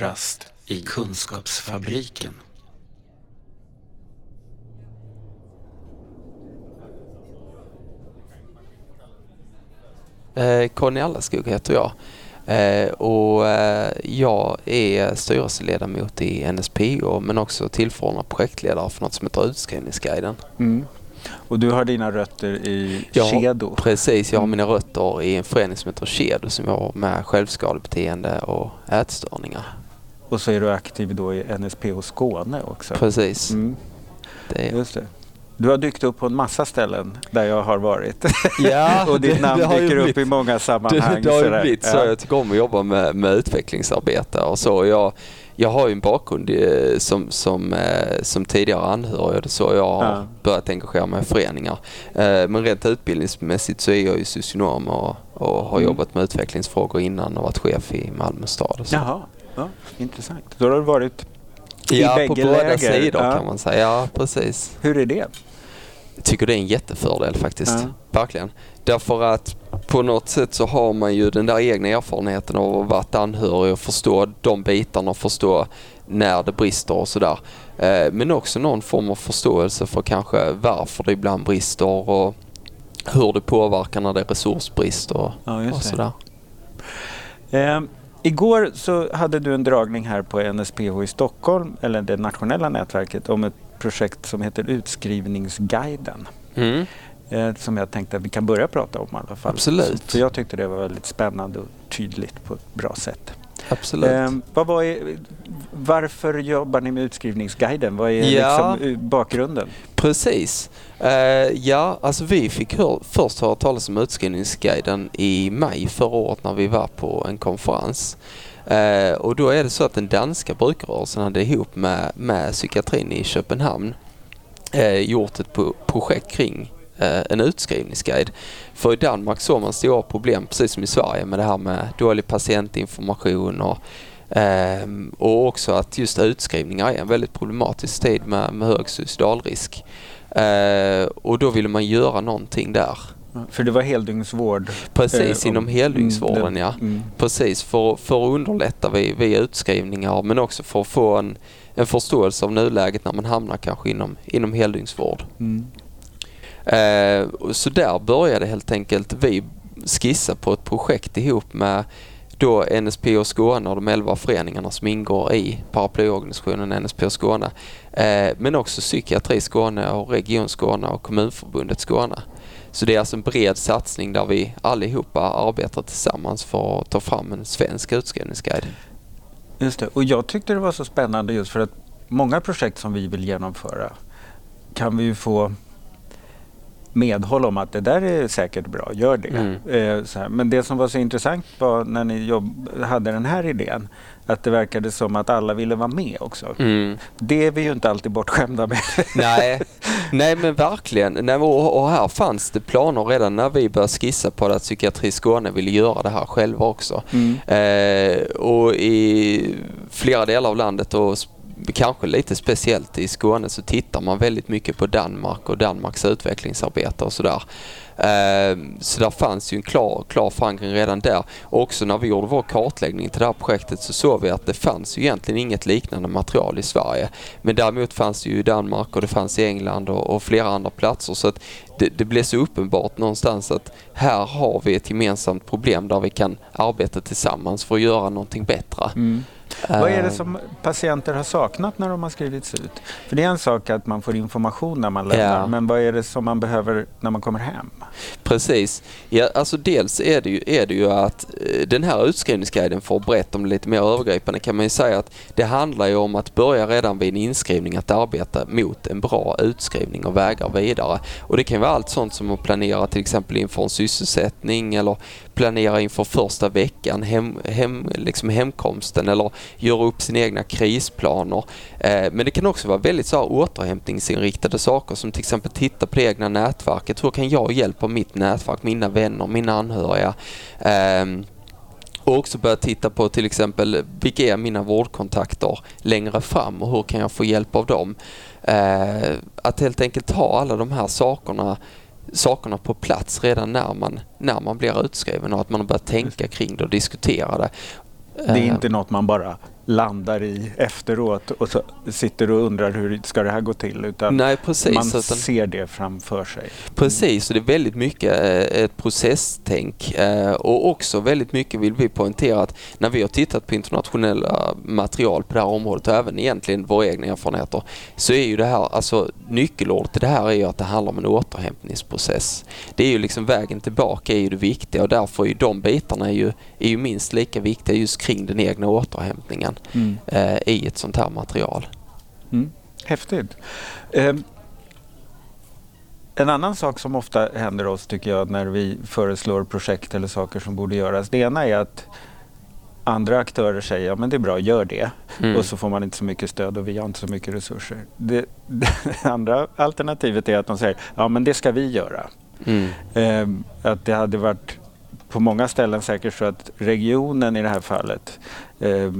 Kafferast i Kunskapsfabriken. Eh, Conny Allaskog heter jag eh, och eh, jag är styrelseledamot i NSPO men också tillförordnad projektledare för något som heter Utskrivningsguiden. Mm. Och du har dina rötter i Jag- Kedo? Precis, jag har Mm. mina rötter i en förening som heter Kedo som jobbar med självskadebeteende och ätstörningar. Och så är du aktiv då i NSPH Skåne också? Precis. Mm, Det är just det. Du har dykt upp på en massa ställen där jag har varit. Ja, och ditt namn det ju dyker upp blivit- i många sammanhang. Det, det har ju blivit så. Ja. Jag tycker om att jobba med, med utvecklingsarbete och så. Jag, jag har ju en bakgrund som, som, eh, som tidigare anhörig det så jag har Ja. börjat engagera mig i föreningar. Eh, Men rent utbildningsmässigt så är jag ju socionom och, och har Mm. jobbat med utvecklingsfrågor innan och varit chef i Malmö stad. Och så. Jaha, ja, intressant. Då har du varit... i Ja, på bägge båda läger. sidor Ja. kan man säga. Ja, precis. Hur är det? Jag tycker det är en jättefördel faktiskt. Ja. Verkligen. Därför att på något sätt så har man ju den där egna erfarenheten av att varit anhörig och förstå de bitarna och förstå när det brister och sådär. Eh, men också någon form av förståelse för kanske varför det ibland brister och hur det påverkar när det är resursbrist och, Ja, och sådär. Eh, igår så hade du en dragning här på NSPH i Stockholm, eller det nationella nätverket, om ett projekt som heter Utskrivningsguiden. Mm. Eh, som jag tänkte att vi kan börja prata om i alla fall. Absolut. För jag tyckte det var väldigt spännande och tydligt på ett bra sätt. Absolut. Eh, vad var, är- varför jobbar ni med Utskrivningsguiden? Vad är Ja. liksom eh, bakgrunden? Precis. Uh, ja, alltså vi fick hör, först höra talas om utskrivningsguiden i maj förra året när vi var på en konferens. Uh, och då är det så att den danska brukarrörelsen hade ihop med, med psykiatrin i Köpenhamn uh, gjort ett po- projekt kring en utskrivningsguide. För i Danmark såg man stora problem, precis som i Sverige, med det här med dålig patientinformation och ehm, och också att just utskrivningar är en väldigt problematisk tid med, med hög suicidalrisk. Ehm, och då ville man göra någonting där. För det var heldygnsvård. Precis, eh, om- inom heldygnsvården mm, ja. Mm. Precis, för, för att underlätta vid, vid utskrivningar men också för att få en, en förståelse av nuläget när man hamnar kanske inom, inom heldygnsvård. Mm. Eh, så där började helt enkelt vi skissa på ett projekt ihop med då NSPO Skåne och de 11 föreningarna som ingår i paraplyorganisationen NSPO Skåne. Eh, men också Psykiatri Skåne och Region Skåne och Kommunförbundet Skåne. Så det är alltså en bred satsning där vi allihopa arbetar tillsammans för att ta fram en svensk utskrivningsguide. Just det. Och jag tyckte det var så spännande just för att många projekt som vi vill genomföra kan vi ju få medhåll om att det där är säkert bra, gör det. Mm. Eh. Men det som var så intressant var när ni jobb, hade den här idén, att det verkade som att alla ville vara med också. Mm. Det är vi ju inte alltid bortskämda med. Nej, nej men verkligen. Nej, och, här fanns det planer redan när vi började skissa på det att Psykiatri Skåne ville göra det här själva också. Mm. Eh, och i flera delar av landet och kanske lite speciellt i Skåne så tittar man väldigt mycket på Danmark och Danmarks utvecklingsarbete och sådär. Ehm, så där fanns ju en klar, klar förankring redan där. Och också när vi gjorde vår kartläggning till det här projektet så såg vi att det fanns ju egentligen inget liknande material i Sverige. Men däremot fanns det ju i Danmark och det fanns i England och, och flera andra platser. Så att det, det blev så uppenbart någonstans att här har vi ett gemensamt problem där vi kan arbeta tillsammans för att göra någonting bättre. Mm. Vad är det som patienter har saknat när de har skrivits ut? För det är en sak att man får information när man lämnar, Ja. men vad är det som man behöver när man kommer hem? Precis. Ja, alltså dels är det ju, är det ju att eh, den här utskrivningsguiden, för att berätta om det lite mer övergripande, kan man ju säga att det handlar ju om att börja redan vid en inskrivning att arbeta mot en bra utskrivning och vägar vidare. Och det kan vara allt sånt som att planera till exempel inför en sysselsättning eller planera inför första veckan, hem, hem, liksom hemkomsten eller göra upp sina egna krisplaner. Eh, men det kan också vara väldigt så här återhämtningsinriktade saker som till exempel titta på det egna nätverket. Hur kan jag hjälpa mitt nätverk, mina vänner, mina anhöriga? Ehm, och också börja titta på till exempel vilka är mina vårdkontakter längre fram och hur kan jag få hjälp av dem? Eh, att helt enkelt ta alla de här sakerna sakerna på plats redan när man, när man blir utskriven och att man har börjat tänka kring det och diskutera det. Det är inte något man bara landar i efteråt och så sitter och undrar hur ska det här gå till. Utan Nej, precis, man utan- ser det framför sig. Precis, och det är väldigt mycket eh, ett processtänk eh, och också väldigt mycket vill vi poängtera att när vi har tittat på internationella material på det här området och även egentligen våra egna erfarenheter så är ju det här, alltså nyckelordet i det här är ju att det handlar om en återhämtningsprocess. Det är ju liksom vägen tillbaka är ju det viktiga och därför är ju de bitarna är ju, är ju minst lika viktiga just kring den egna återhämtningen eh, i ett sånt här material. Mm. Häftigt. Eh, en annan sak som ofta händer oss tycker jag när vi föreslår projekt eller saker som borde göras. Det ena är att andra aktörer säger ja men det är bra, gör det. Mm. Och så får man inte så mycket stöd och vi har inte så mycket resurser. Det, det andra alternativet är att de säger ja men det ska vi göra. Mm. Eh, att det hade varit på många ställen säkert så att regionen i det här fallet eh,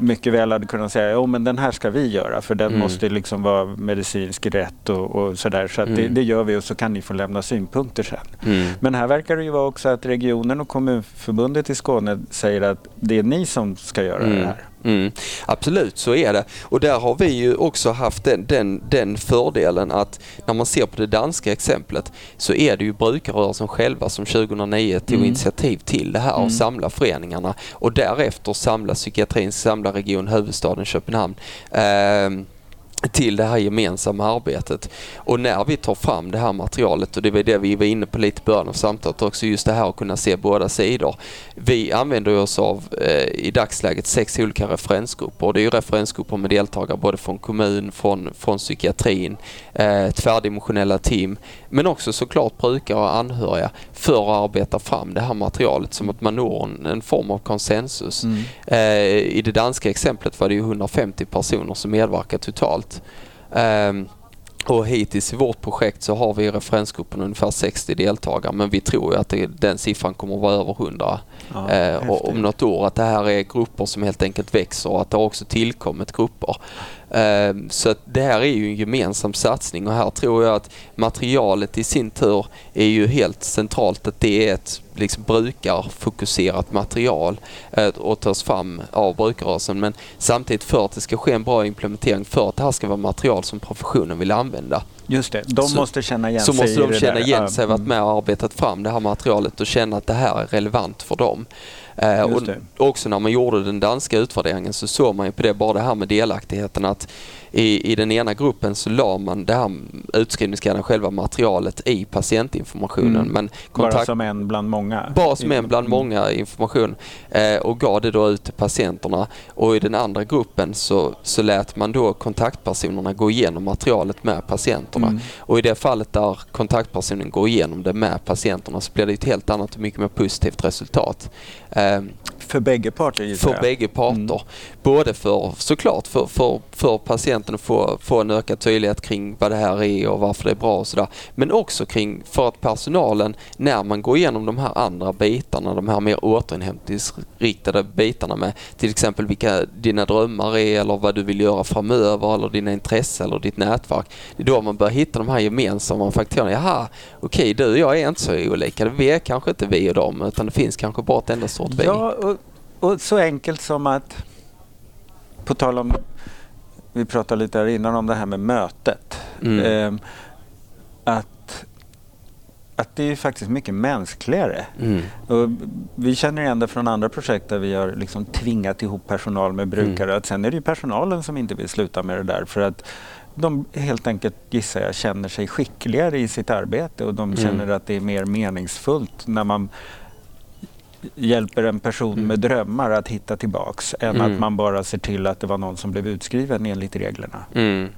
mycket väl hade kunnat säga jo men den här ska vi göra för den Mm. måste liksom vara medicinskt rätt och, och sådär. Så att det, Mm. det gör vi och så kan ni få lämna synpunkter sen. Mm. Men här verkar det ju vara också att regionen och kommunförbundet i Skåne säger att det är ni som ska göra det här. Mm, absolut, så är det. Och där har vi ju också haft den, den, den fördelen att när man ser på det danska exemplet så är det ju brukarrörelsen själva som 2009 tog Mm. initiativ till det här och Mm. samla föreningarna och därefter samla psykiatrin, samla region huvudstaden Köpenhamn. ehm, till det här gemensamma arbetet. Och när vi tar fram det här materialet och det var det vi var inne på lite i början av samtalet också, just det här att kunna se båda sidor. Vi använder oss av eh, i dagsläget sex olika referensgrupper och det är ju referensgrupper med deltagare både från kommun, från, från psykiatrin, eh, tvärdimensionella team men också såklart brukare och anhöriga för att arbeta fram det här materialet som att man når en, en form av konsensus. Mm. Eh, I det danska exemplet var det ju 150 personer som medverkar totalt. Ehm, och hittills i vårt projekt så har vi i referensgruppen ungefär 60 deltagare men vi tror att det, den siffran kommer att vara över 100 Ja, eh, om något år. Att det här är grupper som helt enkelt växer och att det har också tillkommit grupper. Eh, så det här är ju en gemensam satsning och här tror jag att materialet i sin tur är ju helt centralt att det är ett liksom brukarfokuserat material eh, och tas fram av brukarrörelsen. Men samtidigt för att det ska ske en bra implementering, för att det här ska vara material som professionen vill använda, Just det, de Så- måste känna igen så sig måste i de känna igen sig, varit med och arbetat fram det här materialet och känna att det här är relevant för dem. Eh, och också när man gjorde den danska utvärderingen så såg man ju på det, bara det här med delaktigheten att i, i den ena gruppen så la man det här utskrivningsguiden, själva materialet i patientinformationen. Mm. Men Bara kontakt, som en bland många. bara som en bland Mm. många information eh, och gav det då ut till patienterna. Och i den andra gruppen så, så lät man då kontaktpersonerna gå igenom materialet med patienterna. Mm. Och i det fallet där kontaktpersonen går igenom det med patienterna så blir det ett helt annat och mycket mer positivt resultat. Eh, För bägge parter för bägge parter. Mm. Både för, såklart för, för, för patienten att få, få en ökad tydlighet kring vad det här är och varför det är bra och sådär. Men också kring för att personalen, när man går igenom de här andra bitarna, de här mer återhämtningsriktade bitarna med till exempel vilka dina drömmar är eller vad du vill göra framöver eller dina intressen eller ditt nätverk. Det är då man börjar hitta de här gemensamma faktorerna. Jaha, okej du och jag är inte så olika. Vi är kanske inte vi och dem utan det finns kanske bara ett enda sort vi. Ja, och, och så enkelt som att, på tal om, vi pratade lite här innan om det här med mötet. Mm. Ehm, att, att det är faktiskt mycket mänskligare. Mm. Och vi känner igen det från andra projekt där vi har liksom tvingat ihop personal med brukare. Att sen är det ju personalen som inte vill sluta med det där för att de helt enkelt, gissar jag, känner sig skickligare i sitt arbete och de Mm. känner att det är mer meningsfullt när man hjälper en person Mm. med drömmar att hitta tillbaks än Mm. att man bara ser till att det var någon som blev utskriven enligt reglerna. Mm.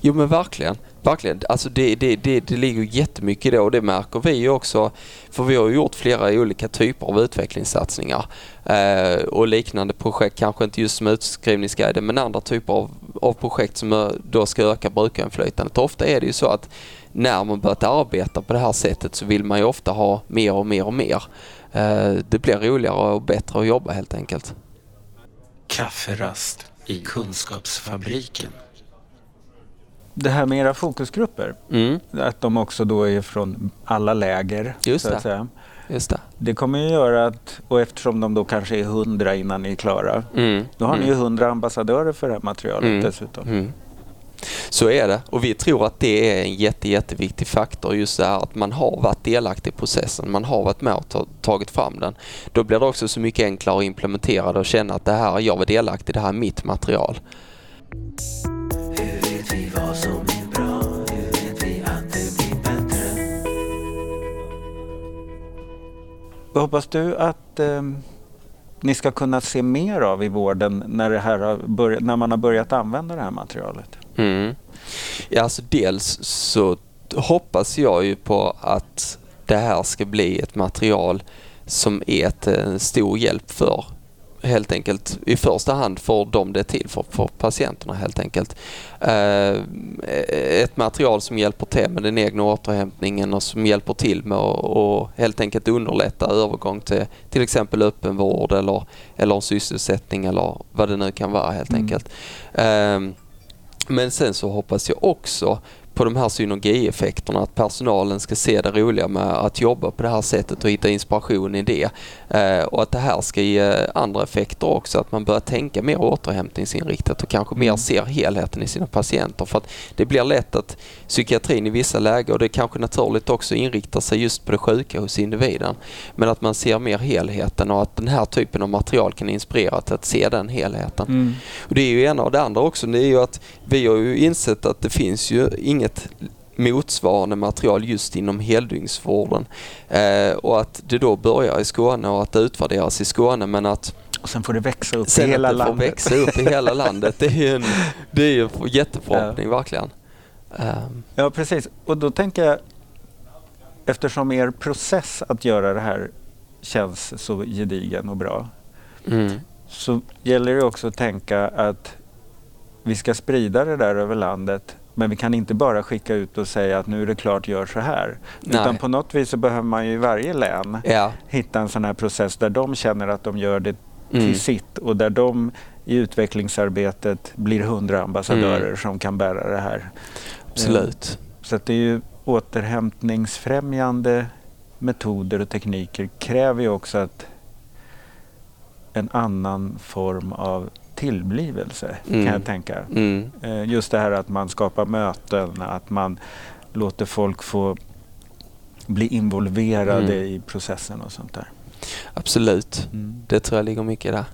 Jo men verkligen. verkligen. Alltså det, det, det, det ligger jättemycket i det och det märker vi också. För vi har gjort flera olika typer av utvecklingssatsningar eh, och liknande projekt. Kanske inte just som utskrivningsguiden men andra typer av, av projekt som eh, då ska öka brukarinflytandet. Ofta är det ju så att när man börjat arbeta på det här sättet så vill man ju ofta ha mer och mer och mer. Eh, det blir roligare och bättre att jobba helt enkelt. Kafferast i Kunskapsfabriken. Det här med era fokusgrupper, Mm, att de också då är från alla läger. Just så det. att säga. just det. det kommer ju göra att, och eftersom de då kanske är hundra innan ni är klara, Mm. då har ni mm. ju hundra ambassadörer för det här materialet Mm. dessutom. Så är det och vi tror att det är en jätte, jätteviktig faktor just det här att man har varit delaktig i processen, man har varit med och ta- tagit fram den. Då blir det också så mycket enklare att implementera det och känna att det här, jag var delaktig, det här är mitt material. Hur vet vi vad hoppas du att eh, ni ska kunna se mer av i vården när, det här har börjat, när man har börjat använda det här materialet? Mm. Ja, alltså dels så hoppas jag ju på att det här ska bli ett material som är ett, en stor hjälp för helt enkelt i första hand för dem det är till för, för patienterna helt enkelt. Eh, ett material som hjälper till med den egna återhämtningen och som hjälper till med att och helt enkelt underlätta övergång till till exempel öppenvård eller, eller sysselsättning eller vad det nu kan vara helt Mm. enkelt. Eh, men sen så hoppas jag också på de här synergieffekterna, att personalen ska se det roliga med att jobba på det här sättet och hitta inspiration i det. Eh, och att det här ska ge andra effekter också, att man börjar tänka mer återhämtningsinriktat och kanske mer Mm. ser helheten i sina patienter. För att det blir lätt att psykiatrin i vissa lägen, och det kanske naturligt också, inriktar sig just på det sjuka hos individen. Men att man ser mer helheten och att den här typen av material kan inspirera till att se den helheten. Och det är ju ena och det andra också, det är ju att vi har ju insett att det finns ju inget motsvarande material just inom heldygnsvården. Eh, och att det då börjar i Skåne och att det utvärderas i Skåne men att Och sen får det växa upp i hela att det får landet. växa upp i hela landet, det är ju en, det är en jätteförhoppning verkligen. Ehm, Ja, precis. Och då tänker jag, eftersom er process att göra det här känns så gedigen och bra, mm, så gäller det också att tänka att vi ska sprida det där över landet men vi kan inte bara skicka ut och säga att nu är det klart, gör så här. Nej. Utan på något vis så behöver man ju i varje län ja, hitta en sån här process där de känner att de gör det mm, till sitt och där de i utvecklingsarbetet blir hundra ambassadörer Mm. som kan bära det här. absolut. Så att det är ju återhämtningsfrämjande metoder och tekniker kräver ju också att en annan form av tillblivelse Mm. kan jag tänka. Mm, Eh, Just det här att man skapar möten, att man låter folk få bli involverade Mm. i processen och sånt där. absolut. Det tror jag ligger mycket där.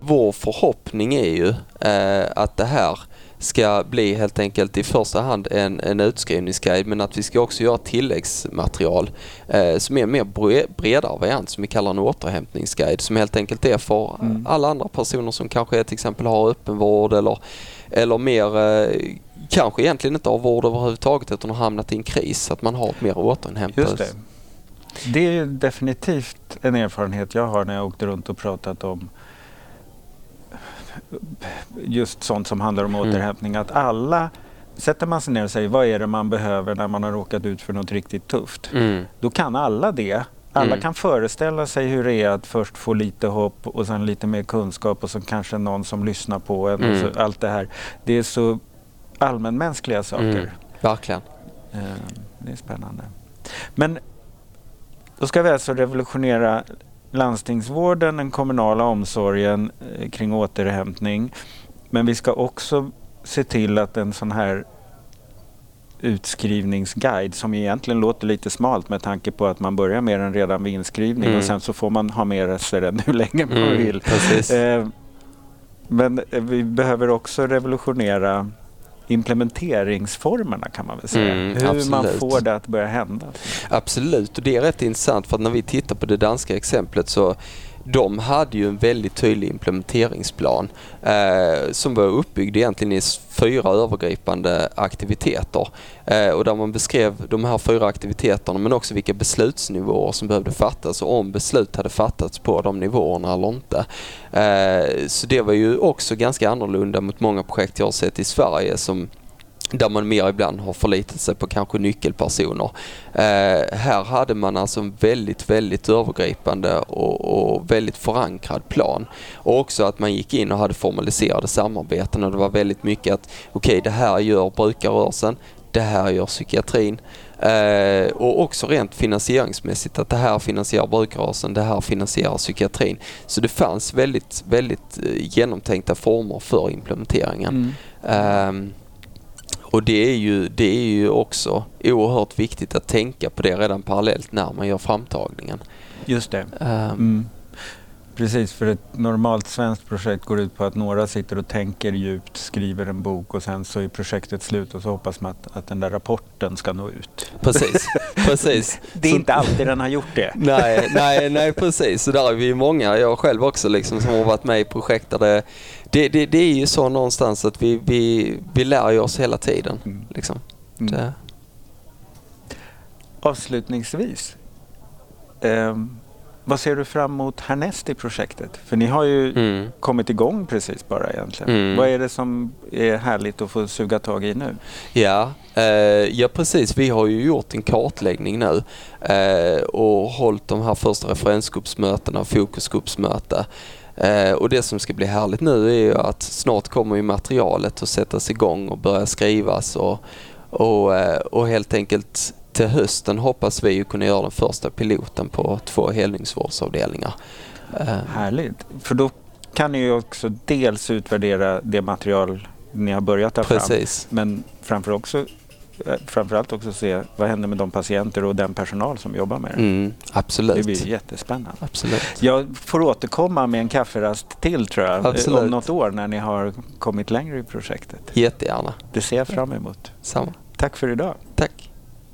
Vår förhoppning är ju eh, att det här ska bli helt enkelt i första hand en, en utskrivningsguide men att vi ska också göra tilläggsmaterial eh, som är en mer bre- bredare variant som vi kallar en återhämtningsguide som helt enkelt är för Mm. alla andra personer som kanske till exempel har öppenvård eller, eller mer eh, kanske egentligen inte har vård överhuvudtaget utan har hamnat i en kris. Att man har ett mer återhämtat. Just det. Det är definitivt en erfarenhet jag har när jag åkte runt och pratat om just sånt som handlar om Mm. återhämtning. Att alla, sätter man sig ner och säger vad är det man behöver när man har råkat ut för något riktigt tufft? Mm. Då kan alla det. Alla Mm. kan föreställa sig hur det är att först få lite hopp och sen lite mer kunskap och så kanske någon som lyssnar på en. Och Mm. så, allt det här. Det är så allmänmänskliga saker. Mm. Verkligen. Eh, Det är spännande. Men då ska vi alltså revolutionera landstingsvården, den kommunala omsorgen eh, kring återhämtning. Men vi ska också se till att en sån här utskrivningsguide som egentligen låter lite smalt med tanke på att man börjar med den redan vid inskrivning Mm. och sen så får man ha med sig den hur länge man Mm, vill. Eh, Men eh, vi behöver också revolutionera implementeringsformerna kan man väl säga. Mm, Hur man får det att börja hända. Absolut, och det är rätt intressant för att när vi tittar på det danska exemplet så de hade ju en väldigt tydlig implementeringsplan eh, som var uppbyggd egentligen i fyra övergripande aktiviteter. Eh, och där man beskrev de här fyra aktiviteterna men också vilka beslutsnivåer som behövde fattas och om beslut hade fattats på de nivåerna eller inte. Eh, så det var ju också ganska annorlunda mot många projekt jag har sett i Sverige som där man mer ibland har förlitat sig på kanske nyckelpersoner. Eh, här hade man alltså en väldigt, väldigt övergripande och, och väldigt förankrad plan. Och också att man gick in och hade formaliserade samarbeten och det var väldigt mycket att okej, det här gör brukarrörelsen, det här gör psykiatrin. Eh, och också rent finansieringsmässigt att det här finansierar brukarrörelsen, det här finansierar psykiatrin. Så det fanns väldigt, väldigt eh, genomtänkta former för implementeringen. Mm. Eh, och det är, ju, det är ju också oerhört viktigt att tänka på det redan parallellt när man gör framtagningen. Just det. Eh, Mm. Precis, för ett normalt svenskt projekt går ut på att några sitter och tänker djupt, skriver en bok och sen så är projektet slut och så hoppas man att, att den där rapporten ska nå ut. Precis, precis. Det är Så- inte alltid den har gjort det. Nej, nej, nej precis. Så där är vi många, jag själv också, liksom, som har varit med i projekt där det, det, det, det är ju så någonstans att vi, vi, vi lär ju oss hela tiden. Mm. Liksom. Mm. Avslutningsvis, ehm, vad ser du fram emot härnäst i projektet? För ni har ju mm. kommit igång precis bara egentligen. Mm. Vad är det som är härligt att få suga tag i nu? Ja, eh, ja, precis. Vi har ju gjort en kartläggning nu eh, och hållit de här första referensgruppsmötena, fokusgruppsmöte. Eh, och det som ska bli härligt nu är ju att snart kommer ju materialet att sättas igång och börja skrivas och, och, eh, och helt enkelt till hösten hoppas vi ju kunna göra den första piloten på två helningsvårdsavdelningar. Eh, Härligt. För då kan ni ju också dels utvärdera det material ni har börjat ta fram. precis. Men framför också, eh, framförallt också se vad händer med de patienter och den personal som jobbar med det. Mm, absolut. Det blir jättespännande. absolut. Jag får återkomma med en kafferast till tror jag. Absolut. Om något år när ni har kommit längre i projektet. Jättegärna. Det ser jag fram emot. Samma. Tack för idag. Tack.